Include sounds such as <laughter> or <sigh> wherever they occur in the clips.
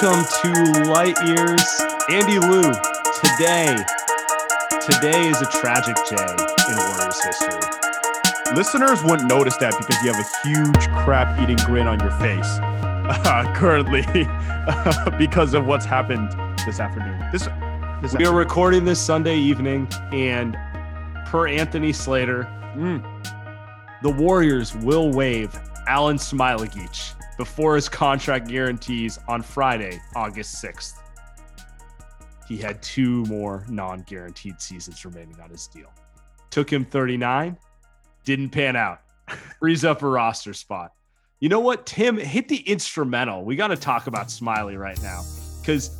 Welcome to Light Years. Andy Liu, today, today is a tragic day in Warriors history. Listeners wouldn't notice that because you have a huge crap eating grin on your face <laughs> uh, currently <laughs> because of what's happened this afternoon. This, this we are recording this Sunday evening, and per Anthony Slater, mm, the Warriors will waive Alen Smailagic before his contract guarantees on Friday, August 6th. He had two more non guaranteed seasons remaining on his deal. Took him 39, didn't pan out. <laughs> Frees up a roster spot. You know what, Tim? Hit the instrumental. We got to talk about Smiley right now because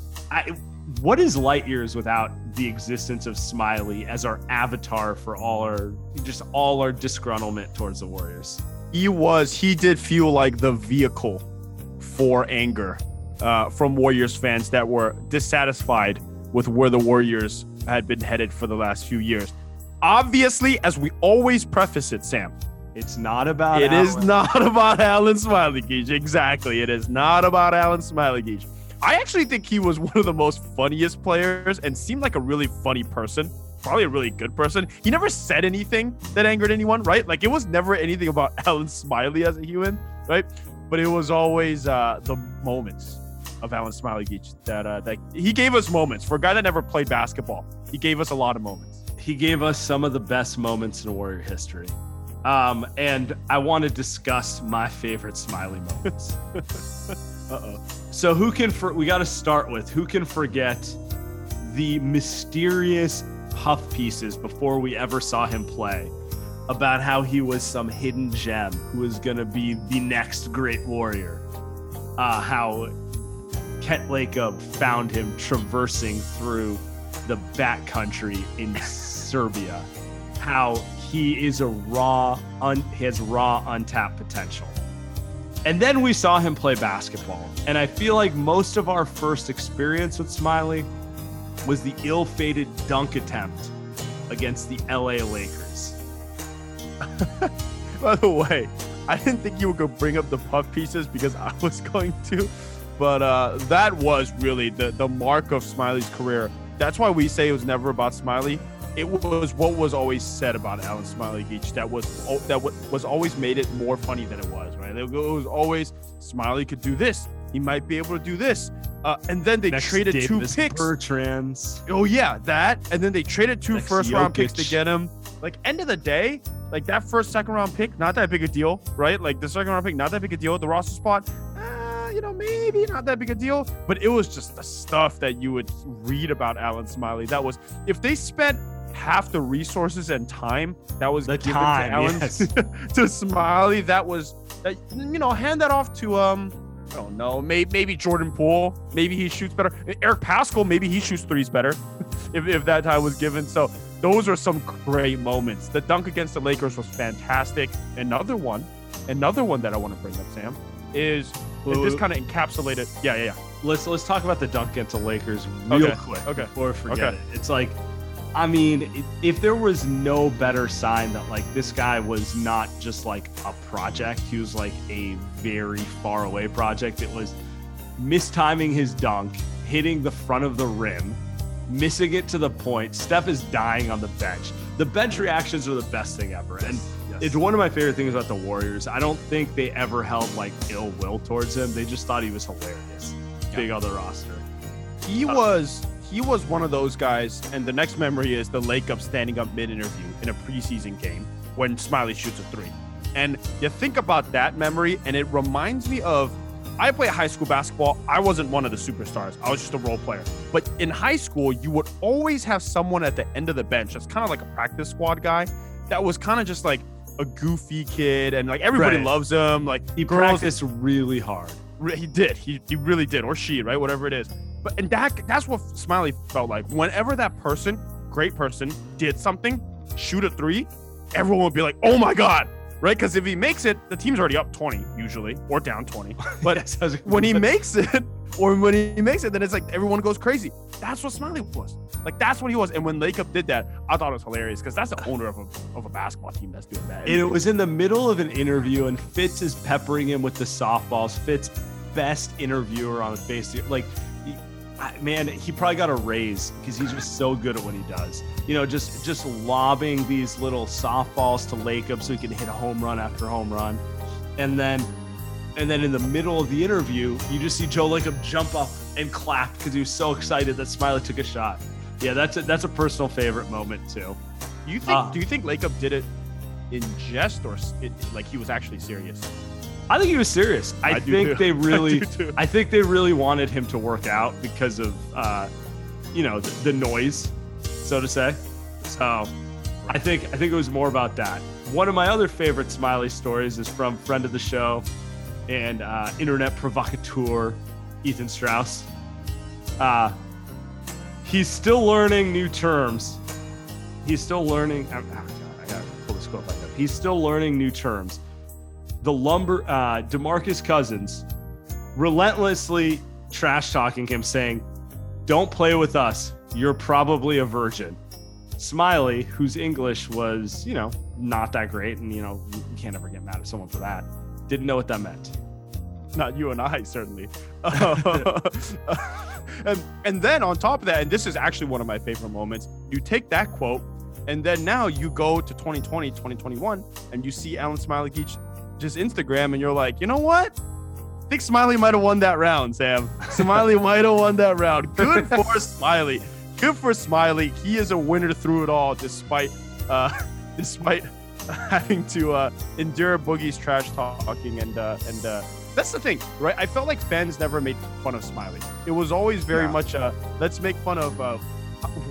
what is light years without the existence of Smiley as our avatar for all our just all our disgruntlement towards the Warriors? He was he did feel like the vehicle for anger uh, from Warriors fans that were dissatisfied with where the Warriors had been headed for the last few years. Obviously, as we always preface it, Sam, it's not about. It Alen. is not <laughs> about Alen Smailagic. Exactly, it is not about Alen Smailagic. I actually think he was one of the most funniest players and seemed like a really funny person probably a really good person. He never said anything that angered anyone, right? Like it was never anything about <laughs> Alen Smiley as a human, right? But it was always uh, the moments of Alen Smailagic that uh, that he gave us moments for a guy that never played basketball. He gave us a lot of moments. He gave us some of the best moments in Warrior history. Um, and I want to discuss my favorite Smiley moments. <laughs> uh oh. So who can for we got to start with who can forget the mysterious puff pieces before we ever saw him play about how he was some hidden gem who was going to be the next great warrior. Uh, how Kirk Lacob found him traversing through the backcountry in <laughs> Serbia. How he is a raw, un, has raw, untapped potential. And then we saw him play basketball. And I feel like most of our first experience with Smiley was the ill fated dunk attempt against the LA Lakers. <laughs> By the way, I didn't think you were going to bring up the puff pieces because I <laughs> was going to, but uh, that was really the, the mark of Smiley's career. That's why we say it was never about Smiley. It was what was always said about Alen Smiley Smailagic that was that was always made it more funny than it was. Right? It was always Smiley could do this. He might be able to do this. Uh, and then they Next traded two picks. Bertans. Oh yeah, that. And then they traded two Next first Jokic. round picks to get him. Like end of the day, like that first second round pick, not that big a deal, right? Like the second round pick, not that big a deal. The roster spot, uh, you know, maybe not that big a deal. But it was just the stuff that you would read about Alen Smiley. That was if they spent half the resources and time that was the given time, to Alen yes. <laughs> to Smiley, that was that you know, hand that off to um I don't know. Maybe, maybe Jordan Poole. Maybe he shoots better. Eric Paschall. Maybe he shoots threes better, <laughs> if, if that time was given. So those are some great moments. The dunk against the Lakers was fantastic. Another one, another one that I want to bring up, Sam, is this kind of encapsulated. Yeah, yeah, yeah. Let's let's talk about the dunk against the Lakers real okay. quick okay. before I forget okay. it. It's like I mean, if there was no better sign that like this guy was not just like a project, he was like a very far away project. It was mistiming his dunk, hitting the front of the rim, missing it to the point. Steph is dying on the bench. The bench reactions are the best thing ever. And Yes. it's one of my favorite things about the Warriors. I don't think they ever held like ill will towards him. They just thought he was hilarious. Big on the roster. He Uh, was he was one of those guys, and the next memory is the Lacob standing up mid interview in a preseason game when Smiley shoots a three. And you think about that memory, and it reminds me of I played high school basketball. I wasn't one of the superstars. I was just a role player. But in high school, you would always have someone at the end of the bench that's kind of like a practice squad guy that was kind of just like a goofy kid and like everybody Right. loves him. Like He girls practiced really hard. He did. He, he really did, or she, right? Whatever it is. But and that that's what Smiley felt like. Whenever that person, great person, did something, shoot a three, everyone would be like, "Oh my god!" Right? Because if he makes it, the team's already up twenty usually, or down twenty. <laughs> But Yes, when he makes it, or when he makes it, then it's like everyone goes crazy. That's what Smiley was. Like that's what he was. And when Lacob did that, I thought it was hilarious because that's the owner of a of a basketball team that's doing that. And it was in the middle of an interview, and Fitz is peppering him with the softballs. Fitz, best interviewer on the face. Like, man, he probably got a raise because he's just so good at what he does. You know, just just lobbing these little softballs to Lacob so he can hit a home run after home run, and then. And then in the middle of the interview, you just see Joe Lacob jump up and clap because he was so excited that Smiley took a shot. Yeah, that's a, that's a personal favorite moment too. Do you think? Uh, do you think Lacob did it in jest or it, like he was actually serious? I think he was serious. I, I think they <laughs> really, I. I think they really wanted him to work out because of, uh, you know, the, the noise, so to say. So, I think I think it was more about that. One of my other favorite Smiley stories is from friend of the show and uh, internet provocateur Ethan Strauss. Uh, he's still learning new terms. He's still learning. oh, God, I gotta pull this quote back up. He's still learning new terms the lumber uh demarcus cousins relentlessly trash talking him saying don't play with us you're probably a virgin smiley whose english was you know not that great and you know you can't ever get mad at someone for that didn't know what that meant Not you and I, certainly. <laughs> and, and then on top of that, and this is actually one of my favorite moments, you take that quote, and then now you go to 2020, 2021, and you see Alen Smailagic just Instagram, and you're like, you know what? I think Smiley might have won that round, Sam. Smiley <laughs> might have won that round. Good for Smiley. Good for Smiley. He is a winner through it all, despite uh, <laughs> despite <laughs> having to uh, endure Boogie's trash talking and uh, and uh, that's the thing, right? I felt like fans never made fun of Smiley. It was always very No. much uh, let's make fun of uh,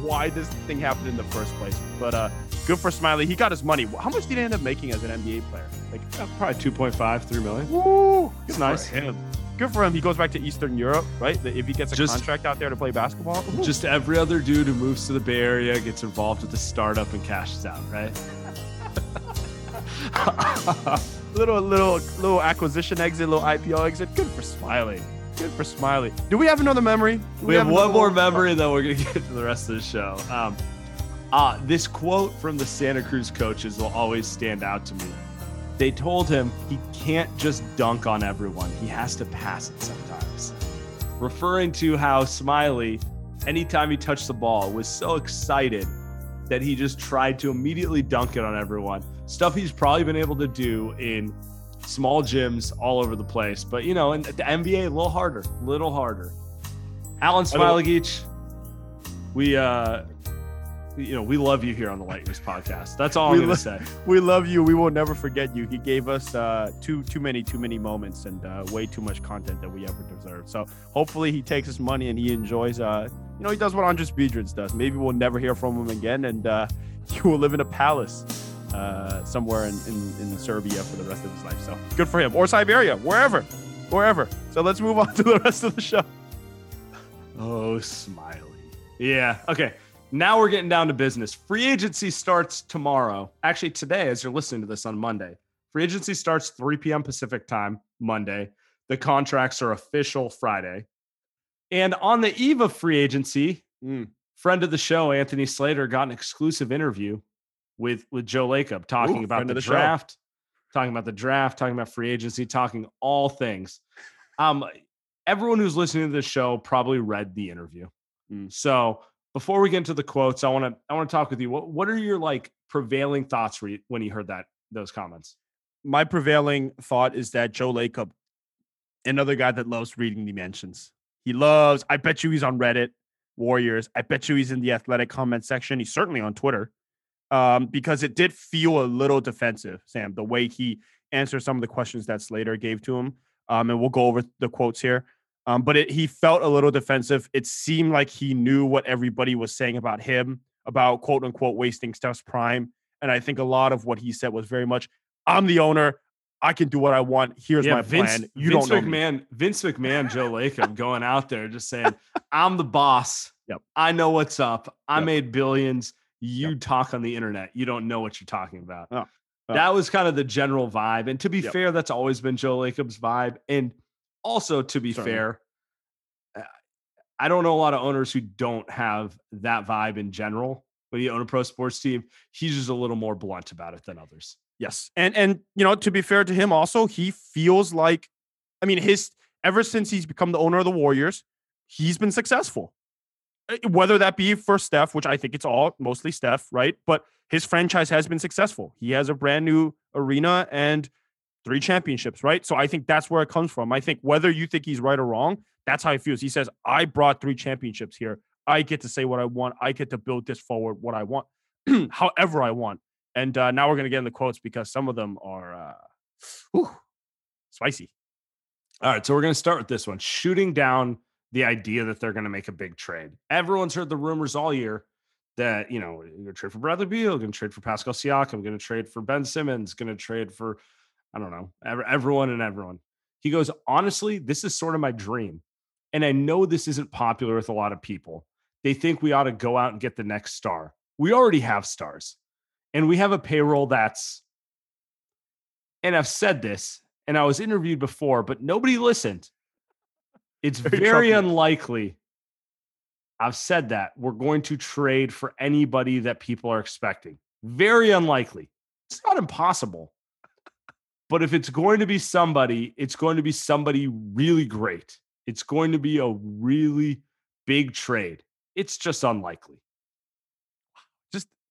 why this thing happened in the first place. But uh, good for Smiley. He got his money. How much did he end up making as an NBA player? Like, Uh, probably 2.5 3 million woo, It's good nice. For him. Good for him. He goes back to Eastern Europe, right? If he gets a Just- contract out there to play basketball, woo. just every other dude who moves to the bay area gets involved with the startup and cashes out right <laughs> little little little acquisition exit, little IPO exit. Good for Smiley. Good for Smiley. Do we have another memory? Do we have one more memory, and then we're gonna <laughs> get to the rest of the show. Um, uh, this quote from the Santa Cruz coaches will always stand out to me. They told him he can't just dunk on everyone; he has to pass it sometimes. Referring to how Smiley, anytime he touched the ball, was so excited that he just tried to immediately dunk it on everyone. Stuff he's probably been able to do in small gyms all over the place. But you know, in the NBA, a little harder, a little harder. Alen Smailagic, we uh you know, we love you here on the Light Years podcast. That's all We I'm gonna lo- say. <laughs> We love you. We will never forget you. He gave us uh, too too many too many moments and uh, way too much content that we ever deserved. So hopefully he takes his money and he enjoys. Uh, you know, he does what Andris Biedrins does. Maybe we'll never hear from him again, and uh, <laughs> he will live in a palace uh, somewhere in, in in Serbia for the rest of his life. So good for him, or Siberia, wherever, wherever. So let's move on <laughs> to the rest of the show. Oh, Smiley. Yeah. Okay. Now we're getting down to business. Free agency starts tomorrow. Actually, today, as you're listening to this on Monday. Free agency starts 3 p.m. Pacific time, Monday. The contracts are official Friday. And on the eve of free agency, Mm. friend of the show, Anthony Slater, got an exclusive interview with with Joe Lacob talking Ooh, about the, the show. draft, talking about the draft, talking about free agency, talking all things. Um, everyone who's listening to this show probably read the interview. Mm. So before we get into the quotes, I want to I want to talk with you. What what are your like prevailing thoughts re- when you heard that those comments? My prevailing thought is that Joe Lacob, another guy that loves reading the mentions. He loves, I bet you he's on Reddit, Warriors. I bet you he's in the athletic comment section. He's certainly on Twitter. Um, because it did feel a little defensive, Sam, the way he answered some of the questions that Slater gave to him. Um, and we'll go over the quotes here. Um, but it, he felt a little defensive. It seemed like he knew what everybody was saying about him, about quote unquote wasting Steph's prime. And I think a lot of what he said was very much, I'm the owner. I can do what I want. Here's my Vince, plan. You Vince don't know me. McMahon, Vince McMahon, Joe Lacob going out there just saying, "I'm the boss. Yep. I know what's up. I Yep. made billions. You talk on the internet. You don't know what you're talking about." Oh, oh. That was kind of the general vibe. And to be Yep. fair, that's always been Joe Lacob's vibe. And also, to be Certainly. fair, uh, I don't know a lot of owners who don't have that vibe in general. When you own a pro sports team, he's just a little more blunt about it than others. Yes. And and you know, to be fair to him also, he feels like I mean, his ever since he's become the owner of the Warriors, he's been successful. Uh, Whether that be for Steph, which I think it's all mostly Steph, right? But his franchise has been successful. He has a brand new arena and three championships, right? So I think that's where it comes from. I think whether you think he's right or wrong, that's how he feels. He says, I brought three championships here. I get to say what I want. I get to build this forward what I want, <clears throat> however I want. And uh, now we're going to get in the quotes because some of them are uh, whew, spicy. All right, so we're going to start with this one shooting down the idea that they're going to make a big trade. Everyone's heard the rumors all year that, you know, you're going to trade for Bradley Beal, going to trade for Pascal Siakam, going to trade for Ben Simmons, going to trade for, I don't know, everyone and everyone. He goes, honestly, this is sort of my dream. And I know this isn't popular with a lot of people. They think we ought to go out and get the next star. We already have stars, and we have a payroll that's, and I've said this, and I was interviewed before, but nobody listened. It's Very very unlikely. I've said that we're going to trade for anybody that people are expecting. Very unlikely. It's not impossible. But if it's going to be somebody, it's going to be somebody really great. It's going to be a really big trade. It's just unlikely.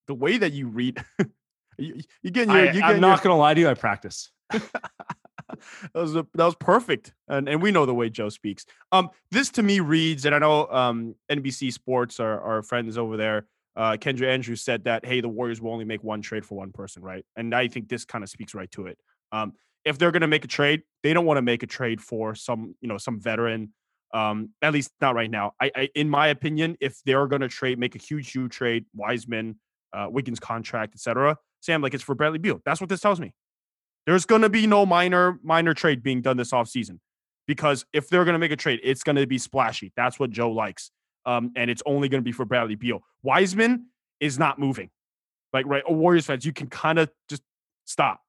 The way that you read. <laughs> you, you getting I, your, you I'm getting not going to lie to you. I practice. <laughs> that was a, that was perfect, and and we know the way Joe speaks. Um, this to me reads, and I know um NBC Sports, our our friends over there, uh, Kendra Andrews said that hey, the Warriors will only make one trade for one person, right? And I think this kind of speaks right to it. Um, if they're gonna make a trade, they don't want to make a trade for some you know some veteran. Um, at least not right now. I, I in my opinion, if they're gonna trade, make a huge huge trade, Wiseman, uh, Wiggins contract, etc. Sam, like it's for Bradley Beal. That's what this tells me. There's going to be no minor minor trade being done this offseason because if they're going to make a trade, it's going to be splashy. That's what Joe likes. Um, and it's only going to be for Bradley Beal. Wiseman is not moving. Like, right, A Warriors fans, you can kind of just stop.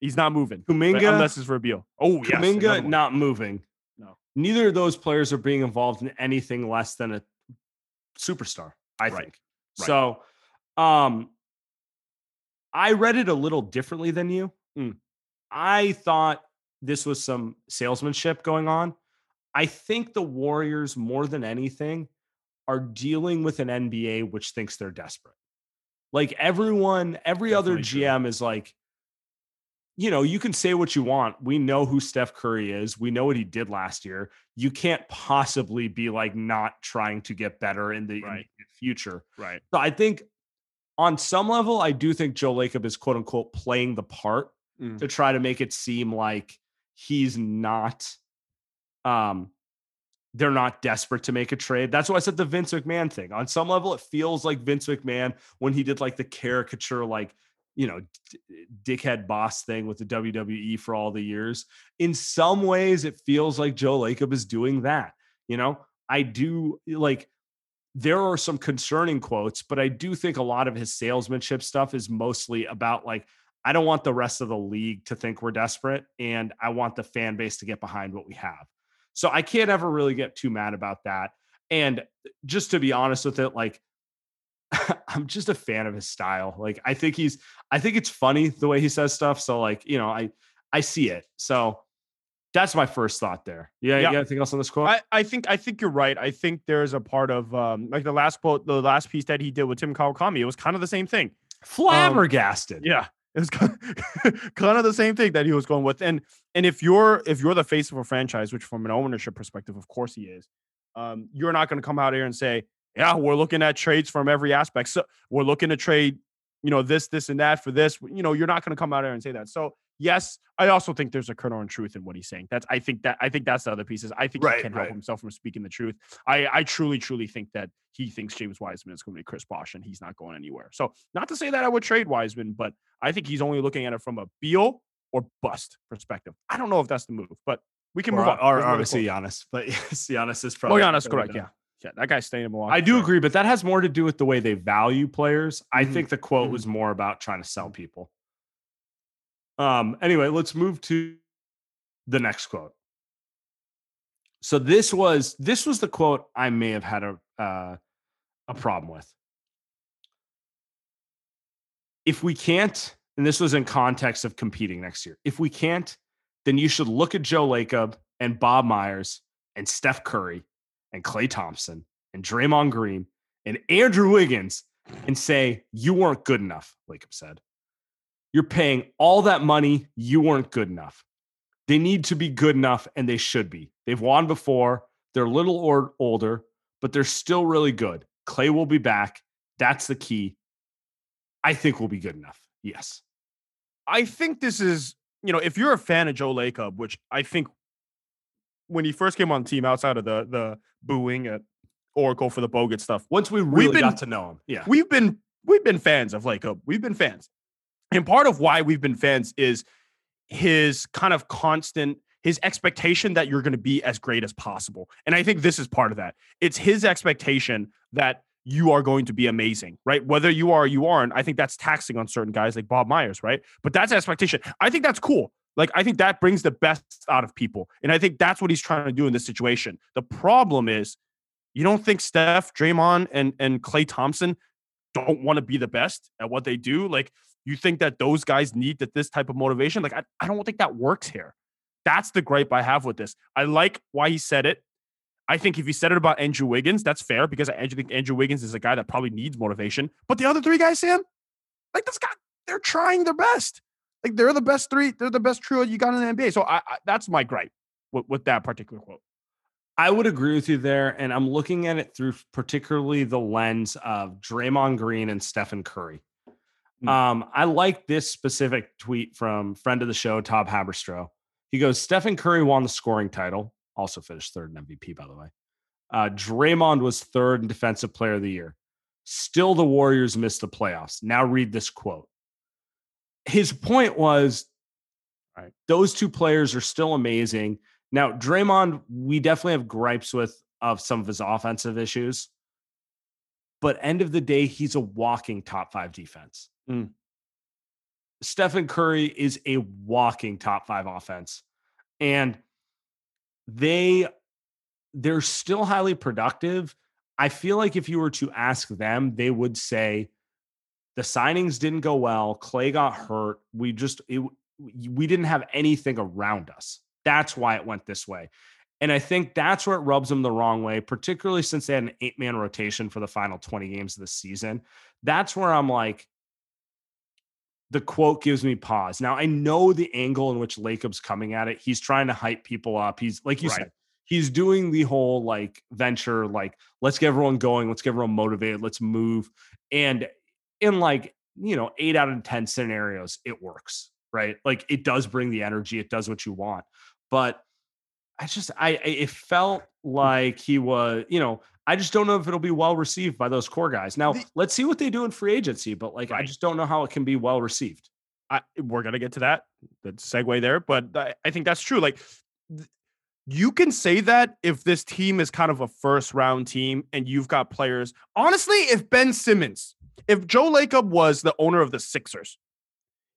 He's not moving. right, Kuminga, unless it's for Beal. Oh, yes. Kuminga not moving. No. Neither of those players are being involved in anything less than a superstar, I Right. think. Right. So um I read it a little differently than you. Mm. I thought this was some salesmanship going on. I think the Warriors, more than anything, are dealing with an NBA which thinks they're desperate. Like everyone, every other Definitely true. GM is like, you know, you can say what you want. We know who Steph Curry is. We know what he did last year. You can't possibly be like not trying to get better in the Right. immediate future. Right. So I think on some level, I do think Joe Lacob is quote unquote playing the part Mm. to try to make it seem like he's not um they're not desperate to make a trade. That's why I said the Vince McMahon thing. On some level, it feels like Vince McMahon when he did like the caricature, like, you know, d- dickhead boss thing with the WWE for all the years. In some ways, it feels like Joe Lacob is doing that. You know, I do like there are some concerning quotes, but I do think a lot of his salesmanship stuff is mostly about like, I don't want the rest of the league to think we're desperate, and I want the fan base to get behind what we have. So I can't ever really get too mad about that. And just to be honest with it, like <laughs> I'm just a fan of his style. Like I think he's I think it's funny the way he says stuff. So like, you know, I I see it. So that's my first thought there. Yeah, yeah. anything else on this quote? I, I think I think you're right. I think there's a part of um like the last quote, the last piece that he did with Tim Kawakami, it was kind of the same thing. Flabbergasted. Um, yeah. It was kind of, <laughs> kind of the same thing that he was going with. And and if you're if you're the face of a franchise, which from an ownership perspective, of course he is, um, you're not going to come out here and say, yeah, we're looking at trades from every aspect. So we're looking to trade, you know, this, this, and that for this. You know, you're not going to come out here and say that. So yes, I also think there's a kernel of truth in what he's saying. That's I think that I think that's the other pieces. I think right, he can right. help himself from speaking the truth. I I truly truly think that he thinks James Wiseman is going to be Chris Bosh and he's not going anywhere. So not to say that I would trade Wiseman, but I think he's only looking at it from a Beal or bust perspective. I don't know if that's the move, but we can or, move on. Or, obviously Giannis, but <laughs> yes, Giannis is probably. Oh, Giannis, correct. Yeah. Yeah, that guy's staying in Milwaukee. I do agree, but that has more to do with the way they value players. I mm-hmm. think the quote mm-hmm. was more about trying to sell people. Um, anyway, let's move to the next quote. So this was this was the quote I may have had a uh, a problem with. If we can't, and this was in context of competing next year, if we can't, then you should look at Joe Lacob and Bob Myers and Steph Curry and Klay Thompson and Draymond Green and Andrew Wiggins and say, You weren't good enough, Lacob said. You're paying all that money. You weren't good enough. They need to be good enough, and they should be. They've won before. They're a little or older, but they're still really good. Klay will be back. That's the key. I think we'll be good enough. Yes. I think this is, you know, if you're a fan of Joe Lacob, which I think when he first came on the team outside of the the booing at Oracle for the Bogut stuff. Once we really been, got to know him, yeah, we've been we've been fans of Lacob. We've been fans, and part of why we've been fans is his kind of constant his expectation that you're going to be as great as possible. And I think this is part of that. It's his expectation that you are going to be amazing, right? Whether you are or you aren't, I think that's taxing on certain guys like Bob Myers, right? But that's expectation. I think that's cool. Like, I think that brings the best out of people. And I think that's what he's trying to do in this situation. The problem is, you don't think Steph, Draymond, and, and Klay Thompson don't want to be the best at what they do? Like, you think that those guys need that this type of motivation? Like, I, I don't think that works here. That's the gripe I have with this. I like why he said it. I think if he said it about Andrew Wiggins, that's fair because I think Andrew Wiggins is a guy that probably needs motivation. But the other three guys, Sam, like this guy, they're trying their best. Like they're the best three, they're the best trio you got in the NBA. So I, I that's my gripe with, with that particular quote. I would agree with you there, and I'm looking at it through particularly the lens of Draymond Green and Stephen Curry. Mm. Um, I like this specific tweet from friend of the show, Tom Haberstroh. He goes, Stephen Curry won the scoring title, also finished third in MVP, by the way. Uh, Draymond was third in defensive player of the year. Still, the Warriors missed the playoffs. Now, read this quote his point was right, those two players are still amazing. Now, Draymond, we definitely have gripes with of some of his offensive issues. But end of the day, he's a walking top five defense. Mm. Stephen Curry is a walking top five offense. And they they're still highly productive. I feel like if you were to ask them, they would say the signings didn't go well. Klay got hurt. We just it, we didn't have anything around us. That's why it went this way. And I think that's where it rubs them the wrong way, particularly since they had an eight man rotation for the final 20 games of the season. That's where I'm like, the quote gives me pause. Now, I know the angle in which Lacob's coming at it. He's trying to hype people up. He's, like you right. said, he's doing the whole like venture, like, let's get everyone going, let's get everyone motivated, let's move. And in like, you know, eight out of 10 scenarios, it works, right? Like it does bring the energy, it does what you want. But I just, I, it felt like he was, you know, I just don't know if it'll be well received by those core guys. Now, the, let's see what they do in free agency, but like, right. I just don't know how it can be well received. I, we're gonna get to that. The segue there, but I, I think that's true. Like, th- you can say that if this team is kind of a first round team and you've got players. Honestly, if Ben Simmons if Joe Lacob was the owner of the Sixers,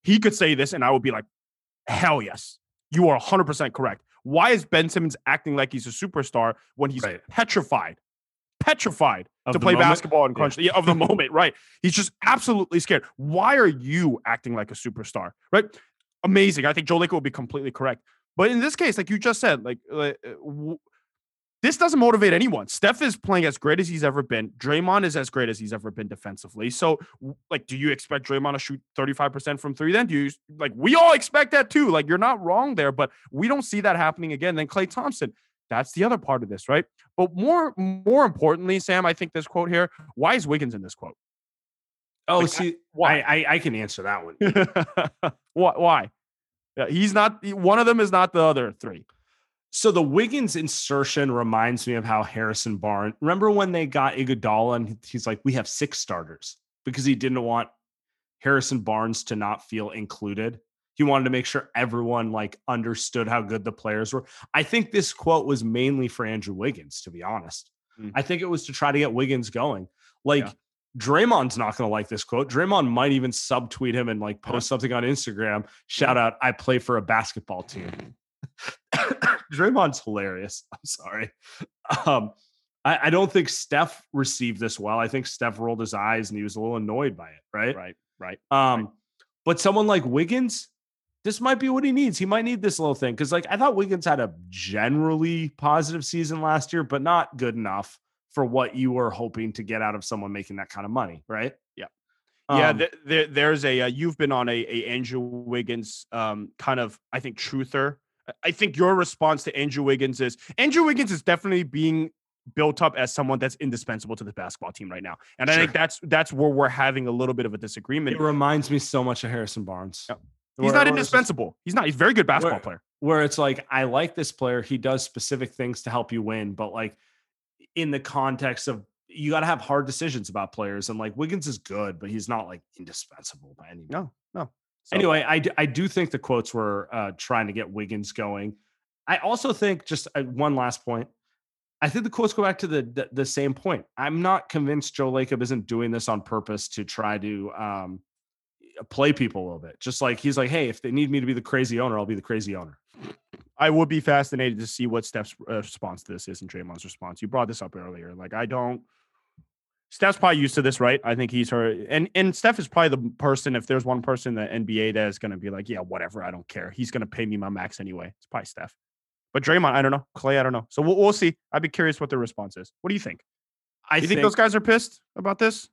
he could say this and I would be like, hell yes. You are 100% correct. Why is Ben Simmons acting like he's a superstar when he's right. petrified, petrified Of to play moment? basketball and crunch yeah, of the <laughs> moment, right? He's just absolutely scared. Why are you acting like a superstar, right? Amazing. I think Joe Lacob will be completely correct. But in this case, like you just said, like, like, uh, w- this doesn't motivate anyone. Steph is playing as great as he's ever been. Draymond is as great as he's ever been defensively. So, like, do you expect Draymond to shoot 35% from three then? Do you, like, we all expect that too. Like, you're not wrong there, but we don't see that happening again. Then Klay Thompson, that's the other part of this, right? But more, more importantly, Sam, I think this quote here, why is Wiggins in this quote? Oh, Like, see, why? I, I I can answer that one. <laughs> why? Why? Yeah, he's not, one of them is not the other three. So the Wiggins insertion reminds me of how Harrison Barnes. Remember when they got Iguodala and he's like, "We have six starters," because he didn't want Harrison Barnes to not feel included. He wanted to make sure everyone like understood how good the players were. I think this quote was mainly for Andrew Wiggins, to be honest. Mm. I think it was to try to get Wiggins going. Like Yeah. Draymond's not going to like this quote. Draymond might even subtweet him and like post something on Instagram. Shout out, I play for a basketball team. Draymond's hilarious. <laughs> I'm sorry. Um, I, I don't think Steph received this well. I think Steph rolled his eyes and he was a little annoyed by it, right? Right, right. Um, but someone like Wiggins, this might be what he needs. He might need this little thing because, like, I thought Wiggins had a generally positive season last year, but not good enough for what you were hoping to get out of someone making that kind of money, right? Yeah. yeah, Um, th- there's a uh, you've been on a, a Andrew Wiggins um, kind of I think truther. I- think your response to Andrew Wiggins is Andrew Wiggins is definitely being built up as someone that's indispensable to the basketball team right now, and I think that's that's where we're having a little bit of a disagreement. it reminds me so much of Harrison Barnes. He's not where just- indispensable. He's not. He's a very good basketball Where- player. where it's like I like this player. He does specific things to help you win, but like in the context of you got to have hard decisions about players. And like Wiggins is good, but he's not like indispensable by any means. No, no. So- Anyway, I do think the quotes were uh, trying to get Wiggins going. I also think just uh, one last point. I think the quotes go back to the, the the same point. I'm not convinced Joe Lacob isn't doing this on purpose to try to um, play people a little bit. Just like he's like, hey, if they need me to be the crazy owner, I'll be the crazy owner. I would be fascinated to see what Steph's uh, response to this is and Draymond's response. You brought this up earlier. Like, I don't. Steph's probably used to this, right? I think he's her, and and Steph is probably the person. If there's one person in the NBA that is going to be like, yeah, whatever, I don't care. He's going to pay me my max anyway. It's probably Steph. But Draymond, I don't know. Klay, I don't know. So we'll, we'll see. I'd be curious what their response is. What do you think? I you think, those guys are pissed about this?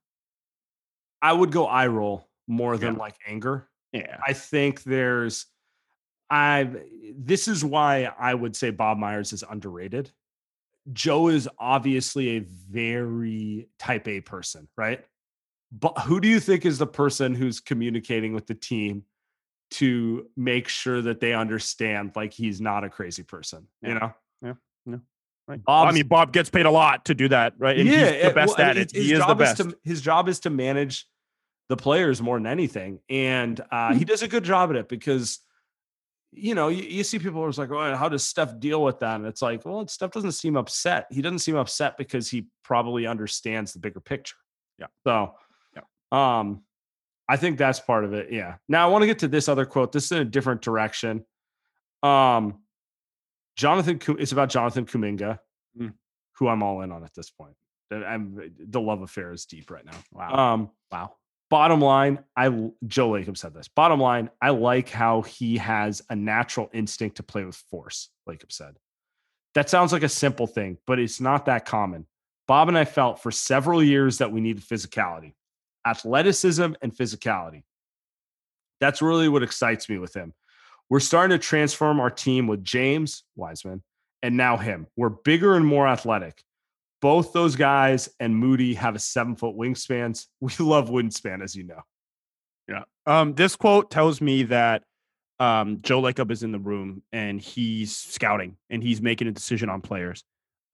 I would go eye roll more than Yeah. like anger. Yeah. I think there's I this is why I would say Bob Myers is underrated. Joe is obviously a very type A person, right? But who do you think is the person who's communicating with the team to make sure that they understand like he's not a crazy person, you know? Yeah. know? Right. I mean, Bob gets paid a lot to do that, right? And he's yeah, the best well, at it. his He is the best. to, his job is to manage the players more than anything, and uh, he does a good job at it because you know you, you see people who's like, "Oh, how does Steph deal with that?" And it's like, well, Steph doesn't seem upset. He doesn't seem upset because he probably understands the bigger picture. Yeah. So, Yeah. um, I think that's part of it. Yeah. Now I want to get to this other quote. This is in a different direction. Um, Jonathan, it's about Jonathan Kuminga, Mm. who I'm all in on at this point. I'm, the love affair is deep right now. Wow. Um, wow. Bottom line, I Joe Lacob said this. Bottom line, I like how he has a natural instinct to play with force. Lacob said. That sounds like a simple thing, but it's not that common. Bob and I felt for several years that we needed physicality, athleticism, and physicality. That's really what excites me with him. We're starting to transform our team with James Wiseman and now him. We're bigger and more athletic. Both those guys and Moody have a seven foot wingspans. <laughs> We love wingspan, as you know. Yeah. Um, this quote tells me that um, Joe Lacob is in the room and he's scouting and he's making a decision on players.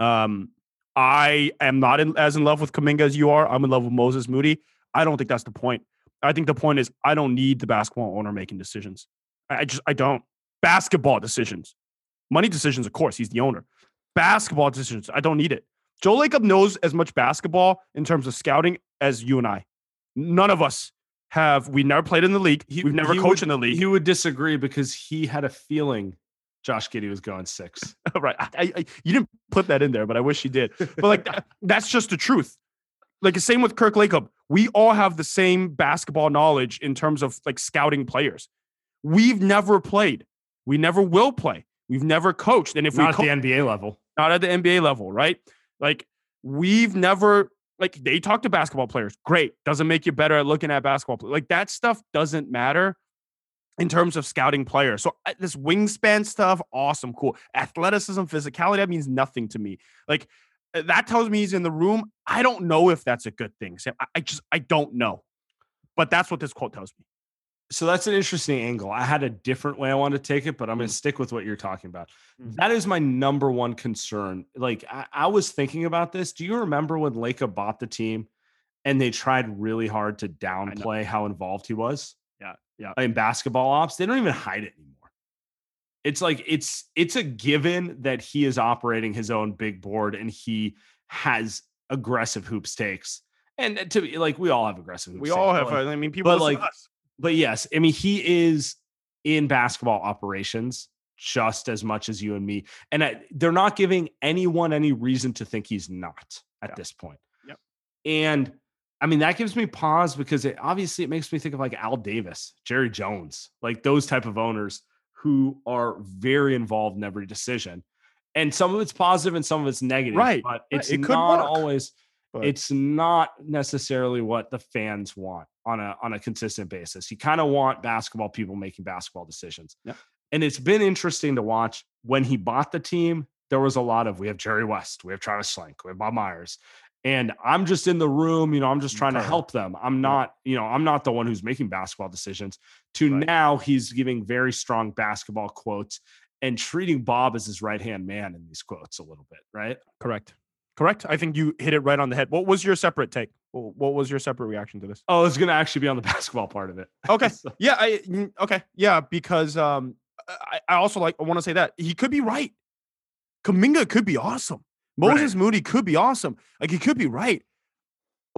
Um, I am not in, as in love with Kuminga as you are. I'm in love with Moses Moody. I don't think that's the point. I think the point is I don't need the basketball owner making decisions. I I just I don't. Basketball decisions, money decisions, of course, he's the owner. Basketball decisions, I don't need it. Joe Lacob knows as much basketball in terms of scouting as you and I. None of us have. We never played in the league. He- We've never he coached would- in the league. He would disagree because he had a feeling Josh Giddey was going six. <laughs> right. I, I, you didn't put that in there, but I wish you did. But like that, <laughs> that's just the truth. Like the same with Kirk Lacob. We all have the same basketball knowledge in terms of like scouting players. We've never played. We never will play. We've never coached. And if not we at co- the NBA level, not at the NBA level, right? Like we've never like they talk to basketball players. Great. Doesn't make you better at looking at basketball. Like that stuff doesn't matter in terms of scouting players. So this wingspan stuff, awesome, cool. Athleticism, physicality, that means nothing to me. Like uh, that tells me he's in the room. I don't know if that's a good thing. Sam. I just I don't know. But that's what this quote tells me. So that's an interesting angle. I had a different way I wanted to take it, but I'm going to stick with what you're talking about. Mhm. That is my number one concern. Like I, I was thinking about this. Do you remember when Lacob bought the team and they tried really hard to downplay how involved he was Yeah, yeah. in basketball ops? They don't even hide it anymore. It's like it's it's a given that he is operating his own big board and he has aggressive hoop stakes. And to be like we all have aggressive We all have. like, I mean, people but, like, us. But yes, I mean, he is in basketball operations just as much as you and me. And I, they're not giving anyone any reason to think he's not at Yeah. this point. Yep. And I mean, that gives me pause because it obviously it makes me think of like Al Davis, Jerry Jones, like those type of owners who are very involved in every decision. And some of it's positive and some of it's negative. Right, But right, it's it not work, always but- it's not necessarily what the fans want on a on a consistent basis. You kind of want basketball people making basketball decisions. Yep. And it's been interesting to watch when he bought the team. There was a lot of we have Jerry West, we have Travis Schlenk, we have Bob Myers, and I'm just in the room. You know, I'm just mm, trying to help them. I'm not, you know, I'm not the one who's making basketball decisions. To Right. now, he's giving very strong basketball quotes and treating Bob as his right hand man in these quotes a little bit, right? Correct. Correct. I think you hit it right on the head. What was your separate take? Wh- What was your separate reaction to this? Oh, it's going to actually be on the <laughs> basketball part of it. <laughs> Okay. So- Yeah. I okay. Yeah, because um, I, I also like I want to say that he could be right. Kuminga could be awesome. Moses Moody could be awesome. Like he could be right,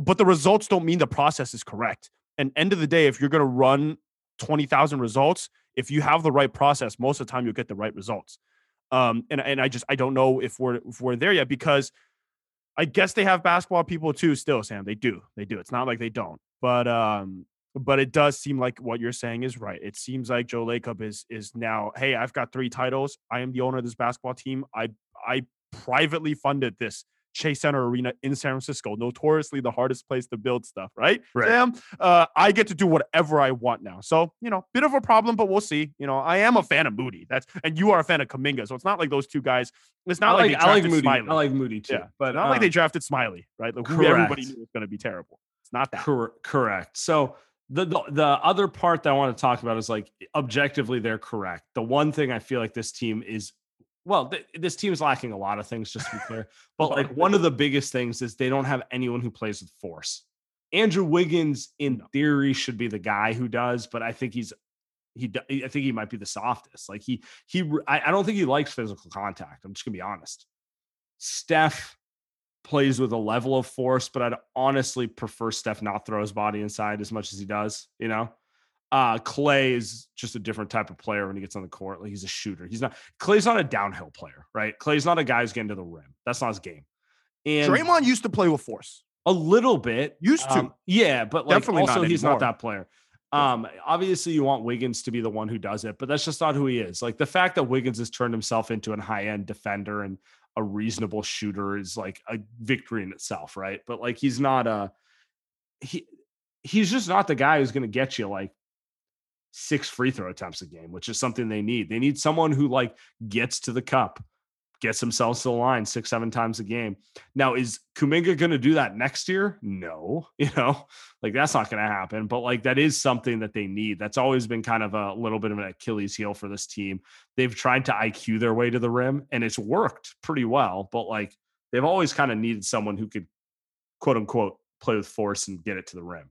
but the results don't mean the process is correct. And end of the day, if you're gonna run twenty thousand results, if you have the right process, most of the time you'll get the right results. Um, and and I just I don't know if we're if we're there yet because I guess they have basketball people too. Still, Sam, they do, they do. It's not like they don't, but um, but it does seem like what you're saying is right. It seems like Joe Lacob is is now, hey, I've got three titles. I am the owner of this basketball team. I I privately funded this Chase Center Arena in San Francisco, notoriously the hardest place to build stuff, right? Right. Sam, uh, I get to do whatever I want now. So, you know, bit of a problem, but we'll see. You know, I am a fan of Moody. That's and you are a fan of Kuminga. So it's not like those two guys. It's not I like, like, I like Moody. Smiley. I like Moody too. Yeah, but not like um, they drafted Smiley, right? Like who everybody correct. knew was going to be terrible. It's not that. Cor- correct. So the, the the other part that I want to talk about is like objectively they're correct. The one thing I feel like this team is well, th- this team is lacking a lot of things, just to be clear. <laughs> But like one of the biggest things is they don't have anyone who plays with force. Andrew Wiggins, in theory, should be the guy who does, but I think he's he. I think he might be the softest. Like he he. I don't think he likes physical contact. I'm just gonna be honest. Steph plays with a level of force, but I'd honestly prefer Steph not throw his body inside as much as he does. You know, uh, Klay is just a different type of player when he gets on the court. Like he's a shooter. He's not Klay's not a downhill player, right? Klay's not a guy who's getting to the rim. That's not his game. And Draymond used to play with force. a little bit Used to. um, yeah, but like Definitely not also he's not that player. Um, obviously you want Wiggins to be the one who does it, but that's just not who he is. Like the fact that Wiggins has turned himself into a high end defender and a reasonable shooter is like a victory in itself, right? But like he's not a he he's just not the guy who's going to get you like six free throw attempts a game, which is something they need. They need someone who like gets to the cup, gets themselves to the line six, seven times a game. Now, is Kuminga going to do that next year? No, <laughs> you know, like that's not going to happen. But like that is something that they need. That's always been kind of a little bit of an Achilles heel for this team. They've tried to IQ their way to the rim and it's worked pretty well. But like they've always kind of needed someone who could quote unquote play with force and get it to the rim.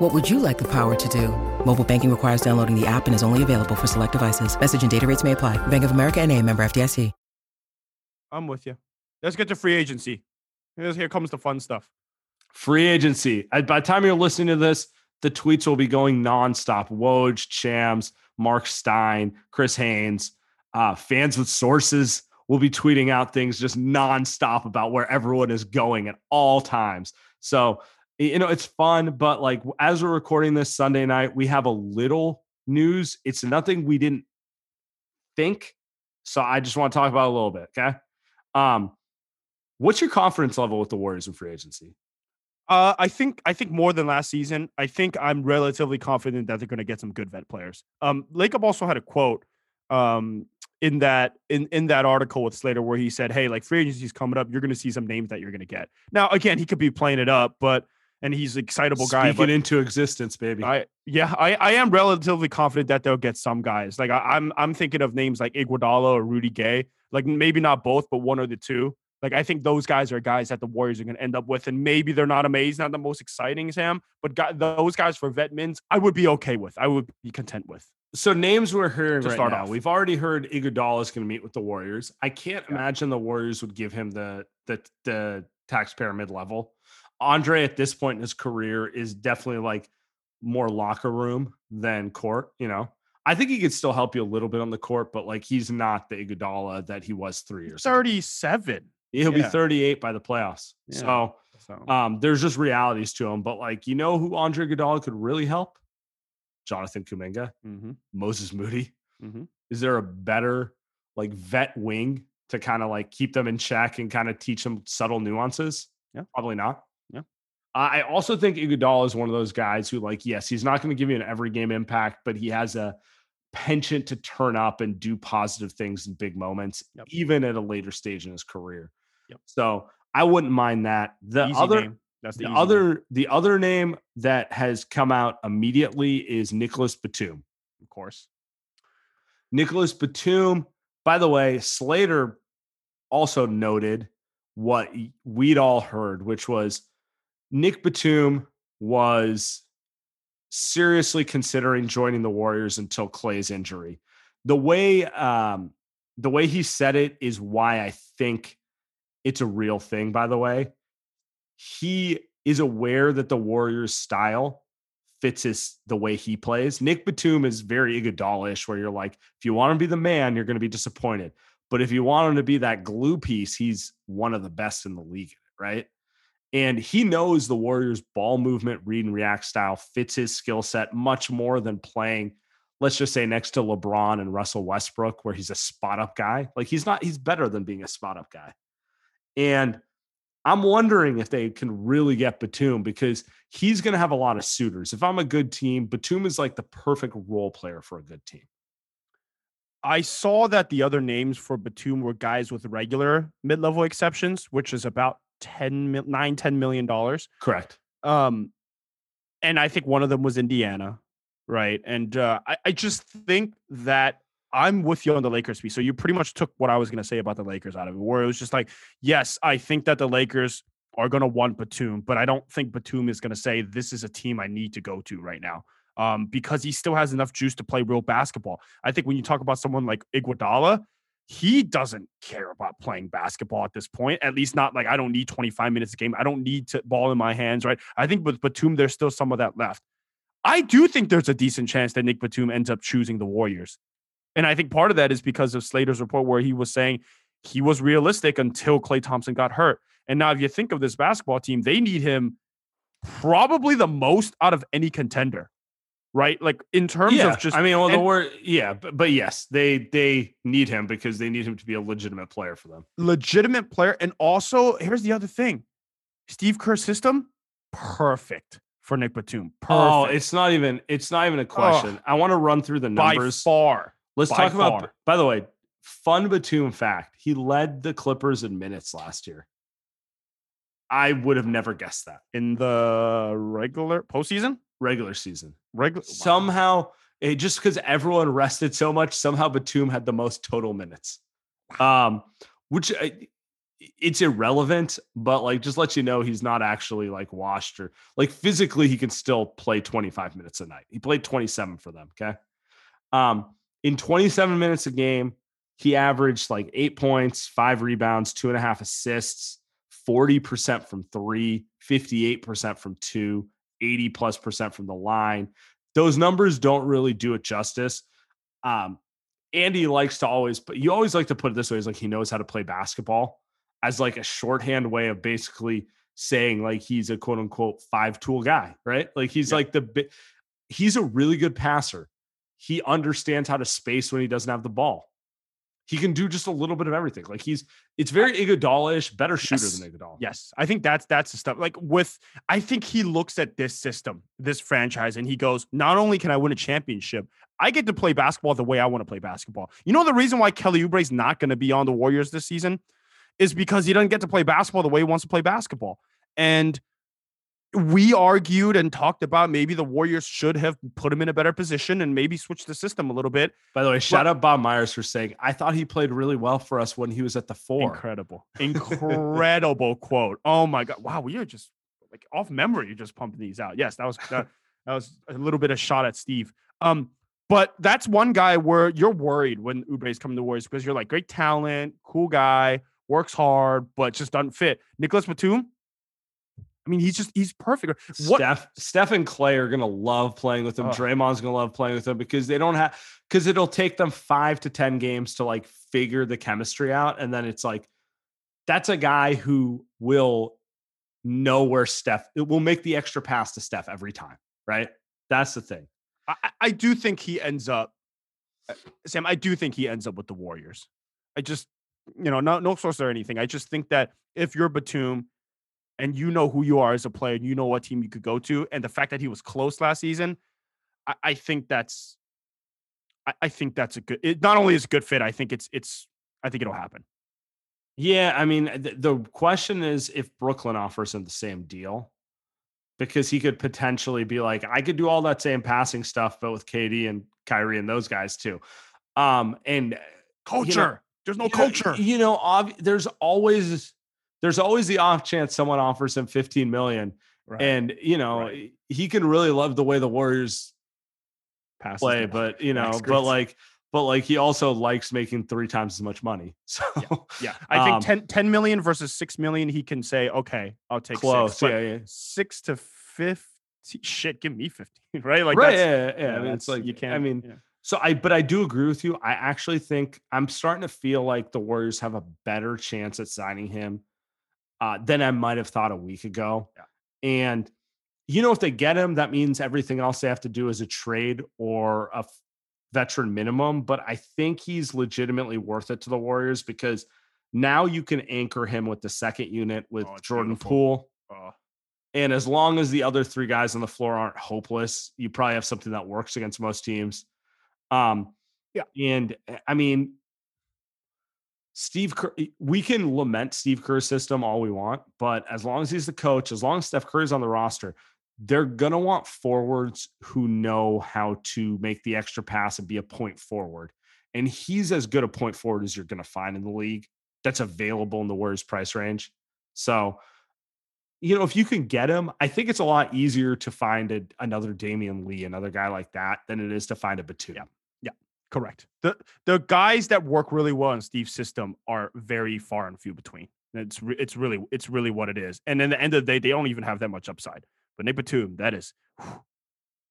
What would you like the power to do? Mobile banking requires downloading the app and is only available for select devices. Message and data rates may apply. Bank of America and a member FDIC. I'm with you. Let's get to free agency. Here comes the fun stuff. Free agency. By the time you're listening to this, the tweets will be going nonstop. Woj, Shams, Mark Stein, Chris Haynes, uh, fans with sources will be tweeting out things just nonstop about where everyone is going at all times. So, you know, it's fun, but like as we're recording this Sunday night, we have a little news. It's nothing we didn't think. So I just want to talk about a little bit. Okay. Um, what's your confidence level with the Warriors in free agency? Uh, I think I think more than last season. I think I'm relatively confident that they're going to get some good vet players. Um, Lacob also had a quote um, in that in in that article with Slater where he said, "Hey, like free agency is coming up. You're going to see some names that you're going to get." Now, again, he could be playing it up, but and he's an excitable guy. Speak But into existence, baby. I yeah, I, I am relatively confident that they'll get some guys. Like I, I'm I'm thinking of names like Iguodala or Rudy Gay. Like maybe not both, but one or the two. Like I think those guys are guys that the Warriors are going to end up with, and maybe they're not amazing, not the most exciting, Sam. But got, those guys for vet mins, I would be okay with. I would be content with. So names we're hearing To right start now. off. We've already heard Iguodala is going to meet with the Warriors. I can't Yeah. imagine the Warriors would give him the the the taxpayer mid level. Andre at this point in his career is definitely like more locker room than court. You know, I think he could still help you a little bit on the court, but like he's not the Iguodala that he was three years. ago. Thirty-seven. He'll be 38 by the playoffs. Yeah. So So um, there's just realities to him. But like, you know who Andre Iguodala could really help? Jonathan Kuminga, mm-hmm. Moses Moody. Mhm. Is there a better like vet wing to kind of like keep them in check and kind of teach them subtle nuances? Yeah. probably not. I also think Iguodala is one of those guys who, like, yes, he's not going to give you an every game impact, but he has a penchant to turn up and do positive things in big moments, Yep. even at a later stage in his career. Yep. So I wouldn't mind that. The Easy other name. That's the, the easy name. other the other name that has come out immediately is Nicholas Batum. of course. Nicholas Batum, by the way, Slater also noted what we'd all heard, which was Nick Batum was seriously considering joining the Warriors until Klay's injury. The way um, the way he said it is why I think it's a real thing. By the way, he is aware that the Warriors style fits his the way he plays. Nick Batum is very Iguodala-ish, where you're like, if you want him to be the man, you're going to be disappointed. But if you want him to be that glue piece, he's one of the best in the league, right? And he knows the Warriors' ball movement, read and react style fits his skill set much more than playing, let's just say, next to LeBron and Russell Westbrook, where he's a spot up guy. Like he's not, he's better than being a spot up guy. And I'm wondering if they can really get Batum because he's going to have a lot of suitors. If I'm a good team, Batum is like the perfect role player for a good team. I saw that the other names for Batum were guys with regular mid-level exceptions, which is about 10 9 10 million dollars. Correct. Um and I think one of them was Indiana, right? And uh, I, I just think that I'm with you on the Lakers piece. So you pretty much took what I was going to say about the Lakers out of it, where it was just like, yes, I think that the Lakers are going to want Batum, but I don't think Batum is going to say this is a team I need to go to right now. Um, because he still has enough juice to play real basketball. I think when you talk about someone like Iguodala, he doesn't care about playing basketball at this point. At least not like I don't need 25 minutes a game. I don't need to ball in my hands, right? I think with Batum, there's still some of that left. I do think there's a decent chance that Nick Batum ends up choosing the Warriors. And I think part of that is because of Slater's report where he was saying he was realistic until Klay Thompson got hurt. And now, if you think of this basketball team, they need him probably the most out of any contender, right? Like in terms yeah, of just, I mean, well, and- the word, yeah, but, but yes, they they need him because they need him to be a legitimate player for them. legitimate player. And also, here's the other thing Steve Kerr's system, perfect for Nick Batum. Oh, perfect. Oh, it's not even it's not even a question. I want to run through the by numbers. far. Let's by talk about. By the way, fun Batum fact: he led the Clippers in minutes last year. I would have never guessed that in the regular postseason. Regular season. Regular Somehow, it, just because everyone rested so much, somehow Batum had the most total minutes. Um, which uh, it's irrelevant, but like just let you know he's not actually like washed or like physically he can still play 25 minutes a night. He played 27 for them. Okay. Um, in 27 minutes a game, he averaged like eight points, five rebounds, two and a half assists, 40% from three, 58% from two, 80 plus percent from the line. Those numbers don't really do it justice. Um, Andy likes to always, but you always like to put it this way: is like he knows how to play basketball as like a shorthand way of basically saying like he's a quote unquote five tool guy, right? Like he's Yeah. like the he's a really good passer. He understands how to space when he doesn't have the ball. He can do just a little bit of everything. Like he's it's very Iguodala-ish, better shooter Yes. than Iguodala. Yes, I think that's that's the stuff. Like with, I think he looks at this system, this franchise, and he goes, not only can I win a championship, I get to play basketball the way I want to play basketball. You know the reason why Kelly Oubre is not going to be on the Warriors this season is because he doesn't get to play basketball the way he wants to play basketball. And we argued and talked about maybe the Warriors should have put him in a better position and maybe switch the system a little bit. By the way, shout out Bob Myers for saying, I thought he played really well for us when he was at the four. Incredible. <laughs> Incredible quote. Oh my god. Wow, we are just like off memory, you're just pumping these out. Yes, that was that, that was a little bit of shot at Steve. Um, but that's one guy where you're worried when Oubre's coming to Warriors because you're like great talent, cool guy, works hard, but just doesn't fit. Nicholas Batum, I mean, he's just he's perfect. What Steph, Steph and Klay are gonna love playing with him. Oh. Draymond's gonna love playing with him because they don't have because it'll take them five to ten games to like figure the chemistry out, and then it's like that's a guy who will know where Steph. It will make the extra pass to Steph every time, right? That's the thing. I, I- do think he ends up, uh, Sam. I do think he ends up with the Warriors. I just, you know, no no source or anything. I just think that if you're Batum, and you know who you are as a player, and you know what team you could go to, and the fact that he was close last season, I, I think that's, I, I think that's a good. It not only is a good fit. I think it's it's. I think it'll happen. Yeah, I mean, th- the question is if Brooklyn offers him the same deal, because he could potentially be like, I could do all that same passing stuff, but with KD and Kyrie and those guys too. Um, and Culture. There's no you know- culture. You know, ob- there's always there's always the off chance someone offers him 15 million, Right. and you know Right. he can really love the way the Warriors Passes play, but you know, but like, but like he also likes making three times as much money. <laughs> So Yeah, I think Um, 10, 10 million versus six million. He can say, okay, I'll take close. six. yeah, yeah. six to fifty. Shit, give me fifteen, <laughs> right? Like right. that's, Yeah, yeah. yeah. I mean, it's like you can't. I mean, yeah. So I, but I do agree with you. I actually think I'm starting to feel like the Warriors have a better chance at signing him uh, than I might have thought a week ago. Yeah. And you know, if they get him, that means everything else they have to do is a trade or a f- veteran minimum. But I think he's legitimately worth it to the Warriors because now you can anchor him with the second unit with Oh, Jordan beautiful. Poole. Oh, And as long as the other three guys on the floor aren't hopeless, you probably have something that works against most teams. Um, Yeah. And uh, I mean, Steve Kerr, we can lament Steve Kerr's system all we want, but as long as he's the coach, as long as Steph Curry's on the roster, they're going to want forwards who know how to make the extra pass and be a point forward. And he's as good a point forward as you're going to find in the league that's available in the Warriors price range. So, you know, if you can get him, I think it's a lot easier to find a, another Damion Lee, another guy like that, than it is to find a Batum. Yeah. Correct. The the guys that work really well in Steve's system are very far and few between. It's re- it's really it's really what it is. And in the end of the day, they don't even have that much upside. But Nick Batum, that is whew,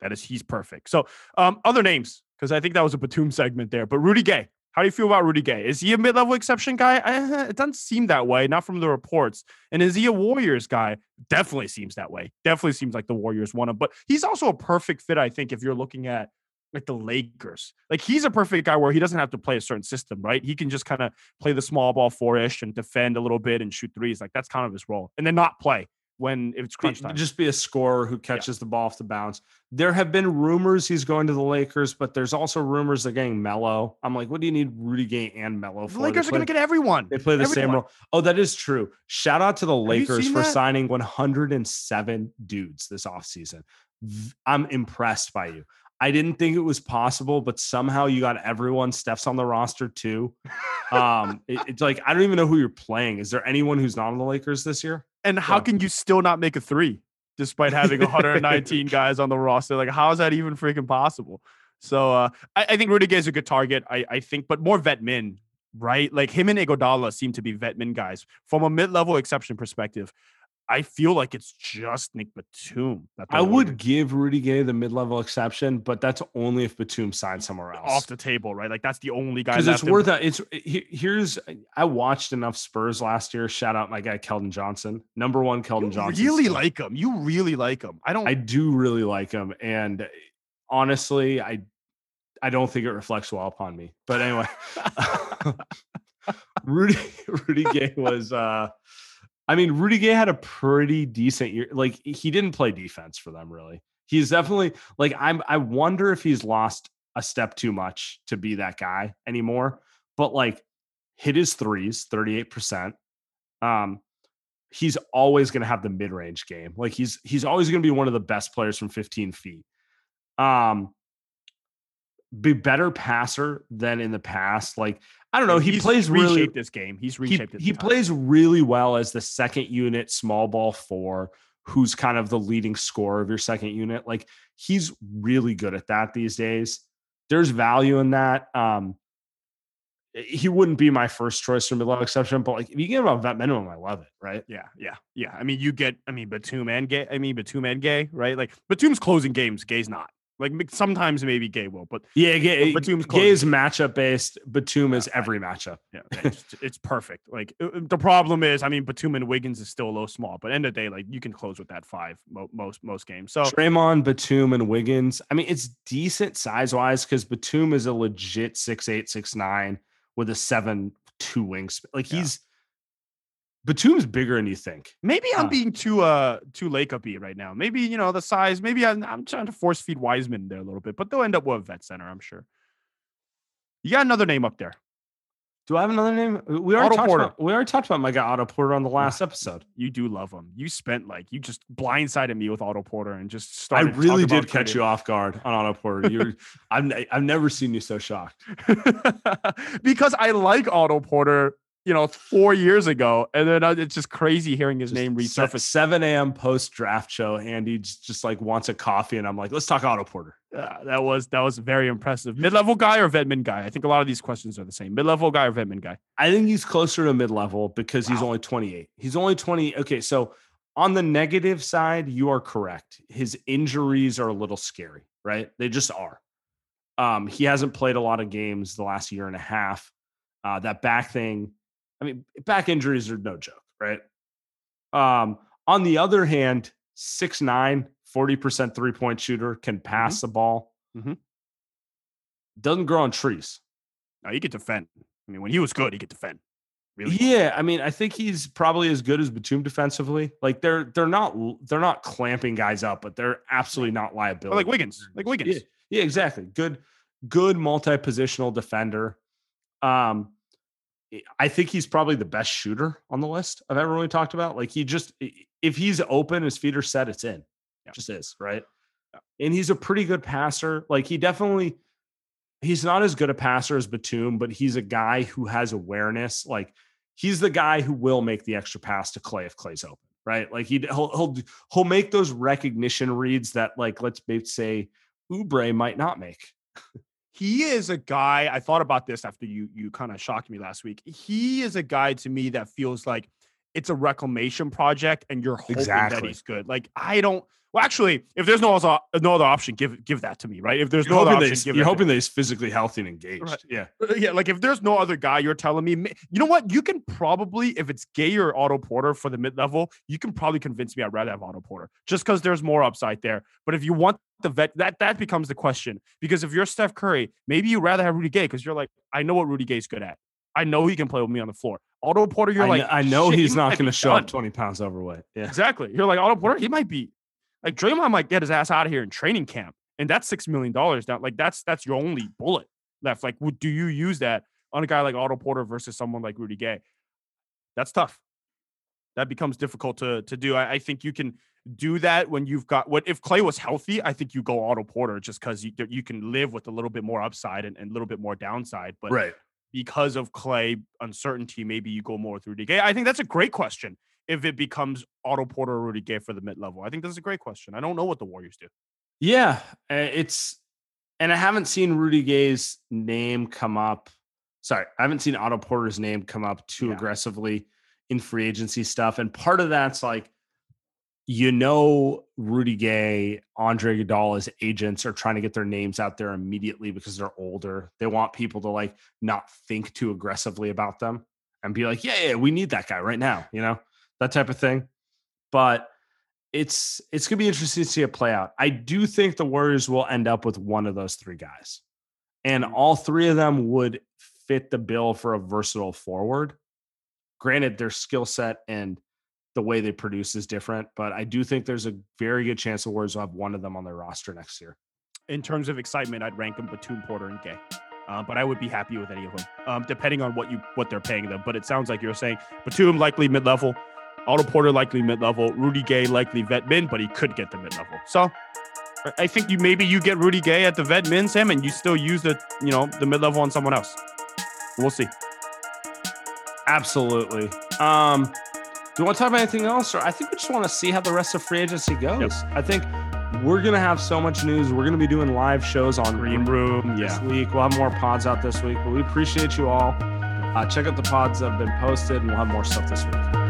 that is he's perfect. So um other names because I think that was a Batum segment there. But Rudy Gay, how do you feel about Rudy Gay? Is he a mid level exception guy? <laughs> It doesn't seem that way, not from the reports. And is he a Warriors guy? Definitely seems that way. Definitely seems like the Warriors want him. But he's also a perfect fit, I think, if you're looking at like the Lakers. Like he's a perfect guy where he doesn't have to play a certain system, right? He can just kind of play the small ball four ish and defend a little bit and shoot threes. Like that's kind of his role, and then not play when it's crunch time. Just be a scorer who catches the ball off the bounce. There have been rumors he's going to the Lakers, but there's also rumors they're getting Melo. I'm like, what do you need Rudy Gay and Melo for? the Lakers are going to get everyone. They play the same role. Oh, that is true. Shout out to the you Lakers for that? signing 107 dudes this offseason. I'm impressed by you. I didn't think it was possible, but somehow you got everyone. Steph's on the roster too. Um, <laughs> it- it's like I don't even know who you're playing. Is there anyone who's not on the Lakers this year? And how Yeah. can you still not make a three despite having 119 <laughs> guys on the roster? Like, how is that even freaking possible? So uh, I, I think Rudy Gay is a good target. I, I think, but more vet men, right? Like him and Iguodala seem to be vet men guys. From a mid-level exception perspective, I feel like it's just Nick Batum. I would give Rudy Gay the mid-level exception, but that's only if Batum signs somewhere else. off the table, right? Like that's the only guy because it's worth it. It's eh, here's eh, I watched enough Spurs last year. Shout out my guy Keldon Johnson, number one Keldon Johnson. Really like him. You really like him. I don't. I do really like him, and eh, honestly, I I don't think it reflects well upon me. But anyway, <laughs> <laughs> Rudy Rudy Gay was. uh I mean, Rudy Gay had a pretty decent year. Like he didn't play defense for them really. He's definitely like I'm. I wonder if he's lost a step too much to be that guy anymore. But like, hit his threes, thirty eight percent. Um, he's always going to have the mid range game. Like he's he's always going to be one of the best players from fifteen feet. Um, be better passer than in the past. Like I don't know. He he's plays reshaped really this game. He's he, reshaped he time. plays really well as the second unit small ball four who's kind of the leading scorer of your second unit like he's really good at that these days there's value in that um he wouldn't be my first choice for mid-level exception but like if you give him a vet minimum i love it right Yeah, yeah, yeah. I mean, you get. I mean, Batum and Gay. I mean, Batum and Gay, right? Like Batum's closing games. Gay's not. Like sometimes maybe Gay will, but yeah Gay, Batum's Gay is matchup based batum is Yeah, every matchup yeah, it's, it's perfect. Like uh, uh, the problem is, I mean, Batum and Wiggins is still a little small, but end of the day, like you can close with that five mo- most most games. So Draymond, Batum, and Wiggins. I mean, it's decent size wise because Batum is a legit six eight, six nine with a seven two wingspan. Like Yeah. He's Batum's bigger than you think. Maybe I'm Huh. being too uh too lake uppy right now. Maybe you know the size. Maybe I'm, I'm trying to force feed Wiseman there a little bit, but they'll end up with a vet center. I'm sure. You got another name up there. Do I have another name? We already Otto talked Porter. about we already talked about my guy Otto Porter on the last <laughs> episode. You do love him. You spent like you just blindsided me with Otto Porter and just started. I really did about catch Curry. you off guard on Otto Porter. You're <laughs> I've I've never seen you so shocked. <laughs> because I like Otto Porter you know, four years ago, and then uh, it's just crazy hearing his Just name resurface. 7 a.m. post draft show. Andy just, just like wants a coffee, and I'm like, let's talk Otto Porter. Uh, that was that was very impressive. Mid level guy or vet min guy? I think a lot of these questions are the same. Mid level guy or vet min guy? I think he's closer to mid level because he's only 28. He's only 20. Okay, so on the negative side, you are correct. His injuries are a little scary, right? They just are. Um, he hasn't played a lot of games the last year and a half. Uh, that back thing, I mean, back injuries are no joke, right? Um, on the other hand, 6'9, 40% three point shooter, can pass the ball, Mhm. doesn't grow on trees. No, he could defend. I mean, when he was good, he could defend. Really? Yeah, I mean, I think he's probably as good as Batum defensively. Like they're they're not they're not clamping guys up, but they're absolutely not Or liability. like Wiggins, like Wiggins. Yeah, yeah, exactly. Good, good multi-positional defender. Um, I think he's probably the best shooter on the list I've ever really talked about. Like he just if he's open, his feet are set, it's in. Yeah. Just is, right? And he's a pretty good passer. Like he definitely he's not as good a passer as Batum, but he's a guy who has awareness. Like he's the guy who will make the extra pass to Klay if Klay's open, right? Like he he'll he'll he'll make those recognition reads that like let's say Oubre might not make. <laughs> he is a guy i thought about this after you you kind of shocked me last week. He is a guy to me that feels like it's a reclamation project and you're hoping that he's good like i don't well actually if there's no other no other option give give that to me right if there's You're no other option give you're hoping that he's physically healthy and engaged. Right. Yeah. Uh, Yeah, like if there's no other guy, you're telling me, you know what? You can probably, if it's Gay or Otto Porter for the mid level, you can probably convince me I'd rather have Otto Porter just because there's more upside there. But if you want the vet, that that becomes the question. Because if you're Steph Curry, maybe you'd rather have Rudy Gay because you're like, I know what Rudy Gay's good at. I know he can play with me on the floor. Otto Porter, you're I, like, kn- I know he's he not going to show up 20 pounds overweight. Yeah. Exactly. You're like Otto Porter. He might be like Draymond might get his ass out of here in training camp, and that's six million dollars down. Like that's that's your only bullet left. Like, would do you use that on a guy like Otto Porter versus someone like Rudy Gay? That's tough. That becomes difficult to to do. I, I think you can do that when you've got what if Klay was healthy. I think you go Otto Porter just because you you can live with a little bit more upside and, and a little bit more downside. But Right. Because of Klay uncertainty, maybe you go more with Rudy Gay. I think that's a great question. If it becomes Otto Porter or Rudy Gay for the mid level, I think that's a great question. I don't know what the Warriors do. Yeah. It's, and I haven't seen Rudy Gay's name come up. Sorry, I haven't seen Otto Porter's name come up too Yeah. aggressively in free agency stuff. And part of that's like, you know, Rudy Gay, Andre Iguodala's agents are trying to get their names out there immediately because they're older. They want people to like not think too aggressively about them and be like, yeah, yeah, we need that guy right now, you know, that type of thing. But it's it's gonna be interesting to see it play out. I do think the Warriors will end up with one of those three guys, and mm-hmm. all three of them would fit the bill for a versatile forward. Granted, their skill set and the way they produce is different, but I do think there's a very good chance the Warriors will have one of them on their roster next year. In terms of excitement, I'd rank them Batum, Porter, and Gay. Uh, but I would be happy with any of them, um, depending on what you what they're paying them. But it sounds like you're saying Batum likely mid level, Otto Porter likely mid level, Rudy Gay likely vet min, but he could get the mid level. So I- I think you maybe you get Rudy Gay at the vet min, Sam, and you still use the you know the mid level on someone else. We'll see. Absolutely. Um, do you want to talk about anything else, or I think we just want to see how the rest of free agency goes. I think we're gonna have so much news. We're gonna be doing live shows on Greenroom, this week. We'll have more pods out this week, but we appreciate you all. Uh, check out the pods that have been posted, and we'll have more stuff this week.